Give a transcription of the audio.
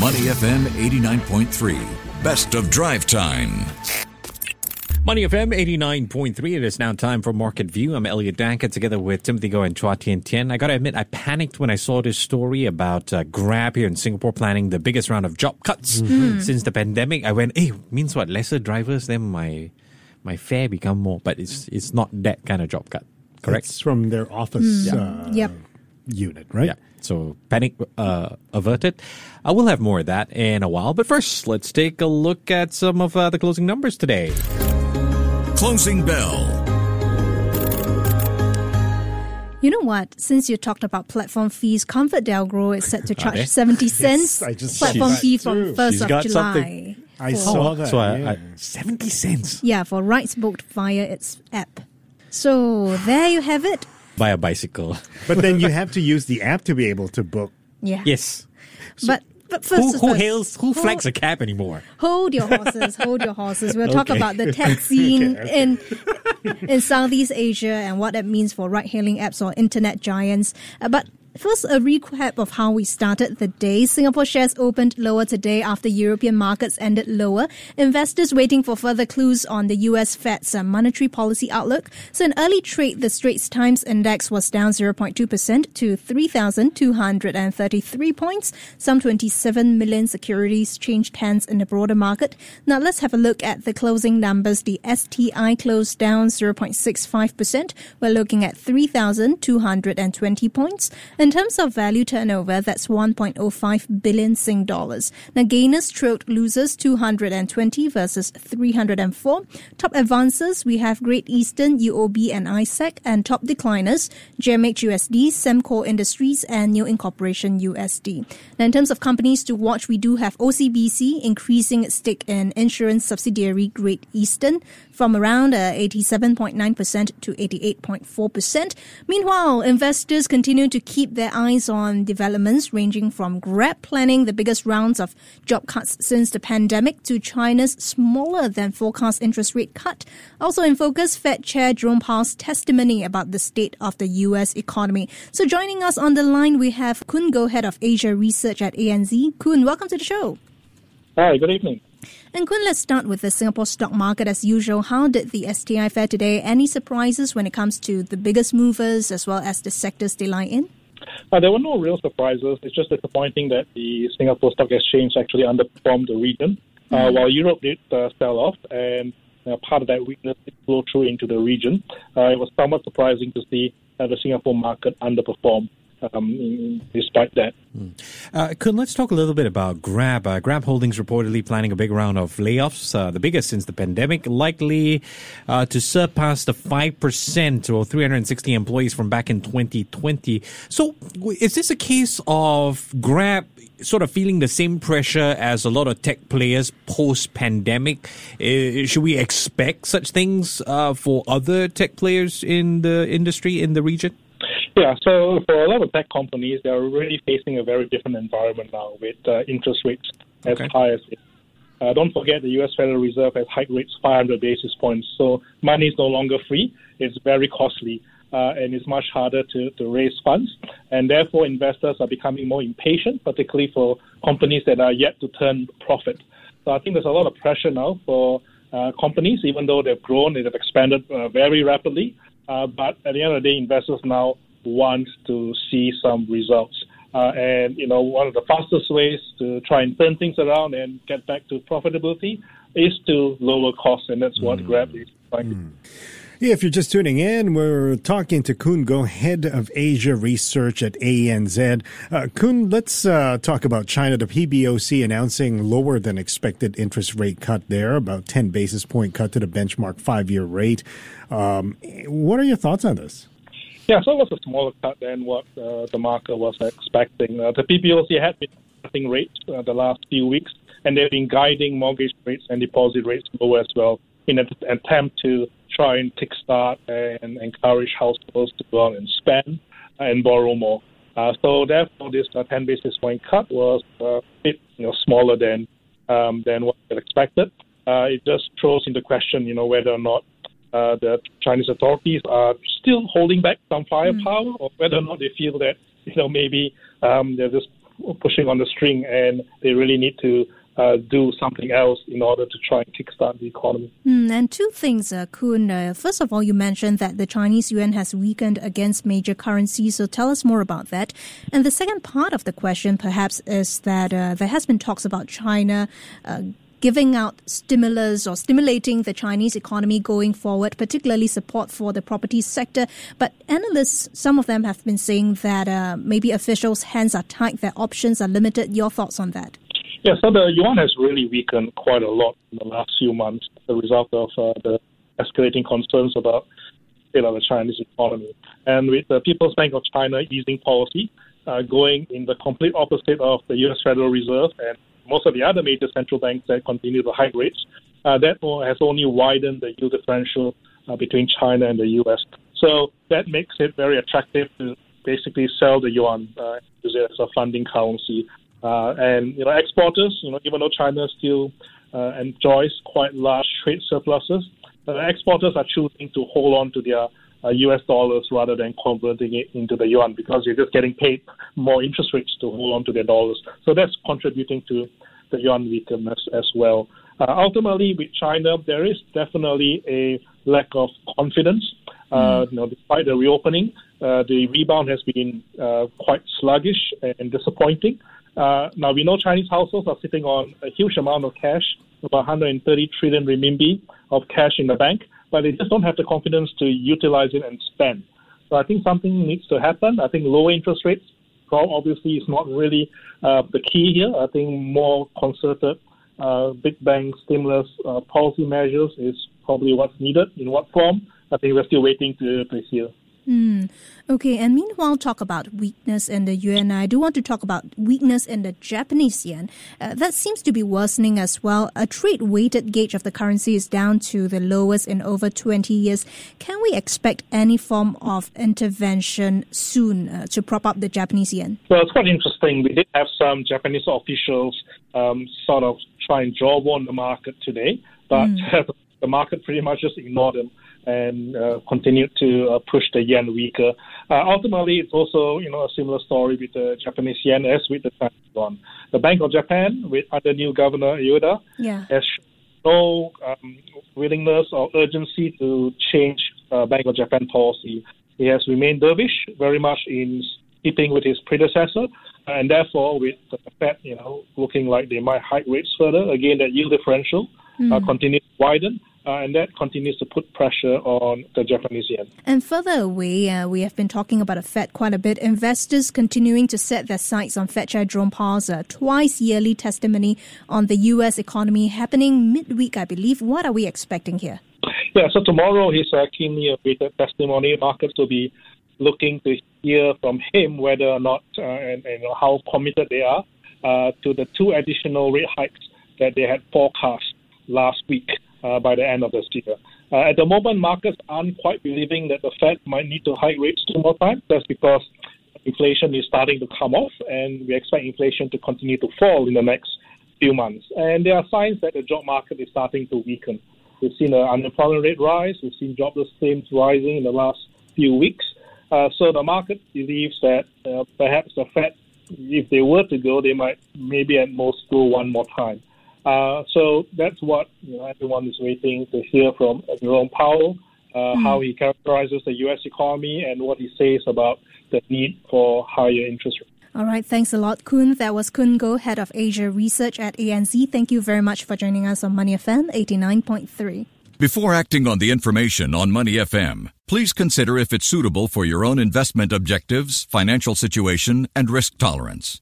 Money FM 89.3. Best of drive time. Money FM 89.3. It is now time for Market View. I'm Elliott Danker together with Timothy Goh and Chua Tian Tian. I got to admit, I panicked when I saw this story about uh, Grab here in Singapore planning the biggest round of job cuts Mm-hmm. since the pandemic. I went, hey, means what? Lesser drivers, then my my fare become more. But it's it's not that kind of job cut. Correct? It's from their office Yeah. uh, Yep. Unit, right? Yeah. So panic uh, averted. I will have more of that in a while. But first, let's take a look at some of uh, the closing numbers today. Closing bell. You know what? Since you talked about platform fees, ComfortDelGro is set to charge 70 cents I just platform fee from 1st of July. something. I for- saw that. So I, yeah. I, 70 cents Yeah, for rides booked via its app. So there you have it. By a bicycle. but then you have to use the app to be able to book. Yeah. Yes. But but first, Who, is who first. hails, who Hold- flags a cab anymore? Hold your horses, hold your horses. We'll talk about the tech scene in in Southeast Asia and what that means for ride-hailing apps or internet giants. Uh, but First, a recap of how we started the day. Singapore shares opened lower today after European markets ended lower. Investors waiting for further clues on the US Fed's uh, monetary policy outlook. So in early trade, the Straits Times Index was down 0.2% to 3,233 points. Some 27 million securities changed hands in the broader market. Now let's have a look at the closing numbers. The STI closed down 0.65%. We're looking at 3,220 points. In terms of value turnover, that's 1.05 billion Sing dollars. Now gainers trailed losers 220 versus 304. Top advances, we have Great Eastern, UOB and ISEC, and top decliners, GMH USD, Sembcorp Industries, and New Incorporation USD. Now in terms of companies to watch, we do have OCBC increasing its stake in insurance subsidiary Great Eastern from around uh, 87.9% to 88.4%. Meanwhile, investors continue to keep their eyes on developments ranging from Grab planning the biggest rounds of job cuts since the pandemic to China's smaller than forecast interest rate cut. Also in focus, Fed Chair Jerome Powell's testimony about the state of the U.S. economy. So joining us on the line, we have Khoon Goh, Head of Asia Research at ANZ. Khoon, welcome to the show. Hi, good evening. And Khoon, let's start with the Singapore stock market as usual. How did the STI fare today? Any surprises when it comes to the biggest movers as well as the sectors they lie in? Uh, there were no real surprises. It's just disappointing that the Singapore Stock Exchange actually underperformed the region, uh, while Europe did uh, sell off, and part of that weakness did flow through into the region. Uh, it was somewhat surprising to see uh, the Singapore market underperform um, despite that. Uh, Khoon, let's talk a little bit about Grab. Uh, Grab Holdings reportedly planning a big round of layoffs, uh, the biggest since the pandemic, likely uh, to surpass the 5% or 360 employees from back in 2020. So, is this a case of Grab sort of feeling the same pressure as a lot of tech players post pandemic? Should we expect such things uh, for other tech players in the industry, in the region? Yeah, so for a lot of tech companies, they're really facing a very different environment now with uh, interest rates as Okay. high as it. Uh, don't forget the U.S. Federal Reserve has hiked rates 500 basis points, so money is no longer free. It's very costly, uh, and it's much harder to, to raise funds. And therefore, investors are becoming more impatient, particularly for companies that are yet to turn profit. So I think there's a lot of pressure now for uh, companies, even though they've grown, they've expanded uh, very rapidly. Uh, but at the end of the day, investors now want to see some results. Uh, and you know, one of the fastest ways to try and turn things around and get back to profitability is to lower costs, and that's what Grab is trying. Yeah, if you're just tuning in, we're talking to Khoon Goh, head of Asia research at ANZ. Uh, Khoon, let's uh, talk about China. The PBOC announcing lower than expected interest rate cut there, about 10 basis point cut to the benchmark five year rate. Um, what are your thoughts on this? Yeah, so it was a smaller cut than what uh, the market was expecting. Uh, the PBOC had been cutting rates uh, the last few weeks, and they've been guiding mortgage rates and deposit rates lower as well in an attempt to try and kickstart and encourage households to go out and spend and borrow more. Uh, so therefore, this uh, 10 basis point cut was uh, a bit you know, smaller than um, than what they expected. Uh, it just throws into question, you know, whether or not uh, the Chinese authorities are still holding back some firepower, or whether or not they feel that you know maybe um, they're just pushing on the string, and they really need to uh, do something else in order to try and kickstart the economy. Mm, and two things, uh. Uh, first of all, you mentioned that the Chinese yuan has weakened against major currencies, so tell us more about that. And the second part of the question, perhaps, is that uh, there has been talks about China uh, giving out stimulus or stimulating the Chinese economy going forward, particularly support for the property sector. But analysts, some of them have been saying that uh, maybe officials' hands are tied, their options are limited. Your thoughts on that? Yeah, so the yuan has really weakened quite a lot in the last few months as a result of uh, the escalating concerns about the Chinese economy. And with the People's Bank of China easing policy uh, going in the complete opposite of the U.S. Federal Reserve and most of the other major central banks that continue to hike rates, uh, that has only widened the yield differential uh, between China and the U.S. So that makes it very attractive to basically sell the yuan, uh, use it as a funding currency uh, and you know, exporters, you know, even though China still uh, enjoys quite large trade surpluses, uh, exporters are choosing to hold on to their uh, U.S. dollars rather than converting it into the yuan because you're just getting paid more interest rates to hold on to their dollars. So that's contributing to the yuan weakness as well. Uh, ultimately, with China, there is definitely a lack of confidence. Uh, you know, despite the reopening, uh, the rebound has been uh, quite sluggish and disappointing. Uh, now we know Chinese households are sitting on a huge amount of cash, about 130 trillion renminbi of cash in the bank, but they just don't have the confidence to utilize it and spend. So I think something needs to happen. I think lower interest rates, obviously, is not really uh, the key here. I think more concerted uh, big bank stimulus uh, policy measures is probably what's needed. In what form? I think we're still waiting to, to hear. Mm. Okay, and meanwhile, talk about weakness in the yuan. I do want to talk about weakness in the Japanese yen. Uh, that seems to be worsening as well. A trade weighted gauge of the currency is down to the lowest in over 20 years. Can we expect any form of intervention soon uh, to prop up the Japanese yen? Well, it's quite interesting. We did have some Japanese officials um, sort of try and jaw on the market today, but mm. the market pretty much just ignored them and uh, continued to uh, push the yen weaker. Uh, ultimately, it's also you know a similar story with the Japanese yen as with the Chinese yuan. The Bank of Japan, with under new governor Ueda, yeah. has no um, willingness or urgency to change uh, Bank of Japan policy. He has remained dovish, very much in keeping with his predecessor, and therefore, with the Fed, you know, looking like they might hike rates further, again, that yield differential mm. uh, continues to widen uh, and that continues to put pressure on the Japanese yen. And further away, uh, we have been talking about the Fed quite a bit. Investors continuing to set their sights on Fed Chair Jerome Powell's uh, twice yearly testimony on the U.S. economy happening midweek, I believe. What are we expecting here? Yeah, so tomorrow his uh, keenly awaited testimony. Markets will be looking to hear from him whether or not uh, and, and how committed they are uh, to the two additional rate hikes that they had forecast last week uh, by the end of this year. Uh, at the moment, markets aren't quite believing that the Fed might need to hike rates two more times. That's because inflation is starting to come off, and we expect inflation to continue to fall in the next few months. And there are signs that the job market is starting to weaken. We've seen an unemployment rate rise. We've seen jobless claims rising in the last few weeks. Uh, so the market believes that uh, perhaps the Fed, if they were to go, they might maybe at most go one more time. Uh, so that's what you know, everyone is waiting to hear from Jerome Powell, uh, mm. how he characterizes the U.S. economy and what he says about the need for higher interest rates. All right, thanks a lot, Khoon. That was Khoon Goh, Head of Asia Research at ANZ. Thank you very much for joining us on Money FM 89.3. Before acting on the information on Money FM, please consider if it's suitable for your own investment objectives, financial situation, and risk tolerance.